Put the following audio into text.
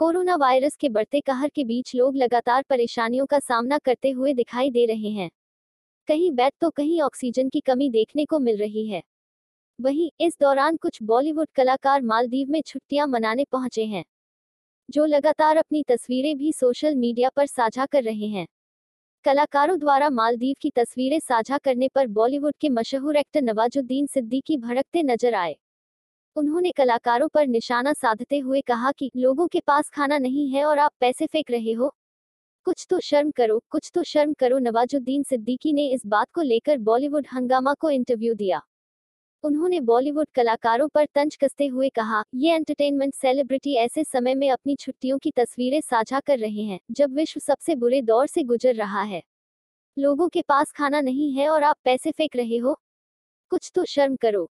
Corona virus के बढ़ते कहर के बीच लोग लगातार परेशानियों का सामना करते हुए दिखाई दे रहे हैं। कहीं बेड तो कहीं ऑक्सीजन की कमी देखने को मिल रही है। वहीं इस दौरान कुछ बॉलीवुड कलाकार मालदीव में छुट्टियाँ मनाने पहुँचे हैं, जो लगातार अपनी तस्वीरें भी सोशल मीडिया पर साझा कर रहे हैं। कलाकारों द्वारा मालदीव की तस्वीरें साझा करने पर बॉलीवुड के मशहूर एक्टर नवाजुद्दीन सिद्दीकी भड़कते नज़र आए। उन्होंने कलाकारों पर निशाना साधते हुए कहा कि, लोगों के पास खाना नहीं है और आप पैसे फेंक रहे हो। कुछ तो शर्म करो, कुछ तो शर्म करो। नवाजुद्दीन सिद्दीकी ने इस बात को लेकर बॉलीवुड हंगामा को इंटरव्यू दिया। उन्होंने बॉलीवुड कलाकारों पर तंज कसते हुए कहा, ये एंटरटेनमेंट सेलिब्रिटी ऐसे समय में अपनी छुट्टियों की तस्वीरें साझा कर रहे हैं, जब विश्व सबसे बुरे दौर से गुजर रहा है। लोगों के पास खाना नहीं है और आप पैसे फेंक रहे हो। कुछ तो शर्म करो।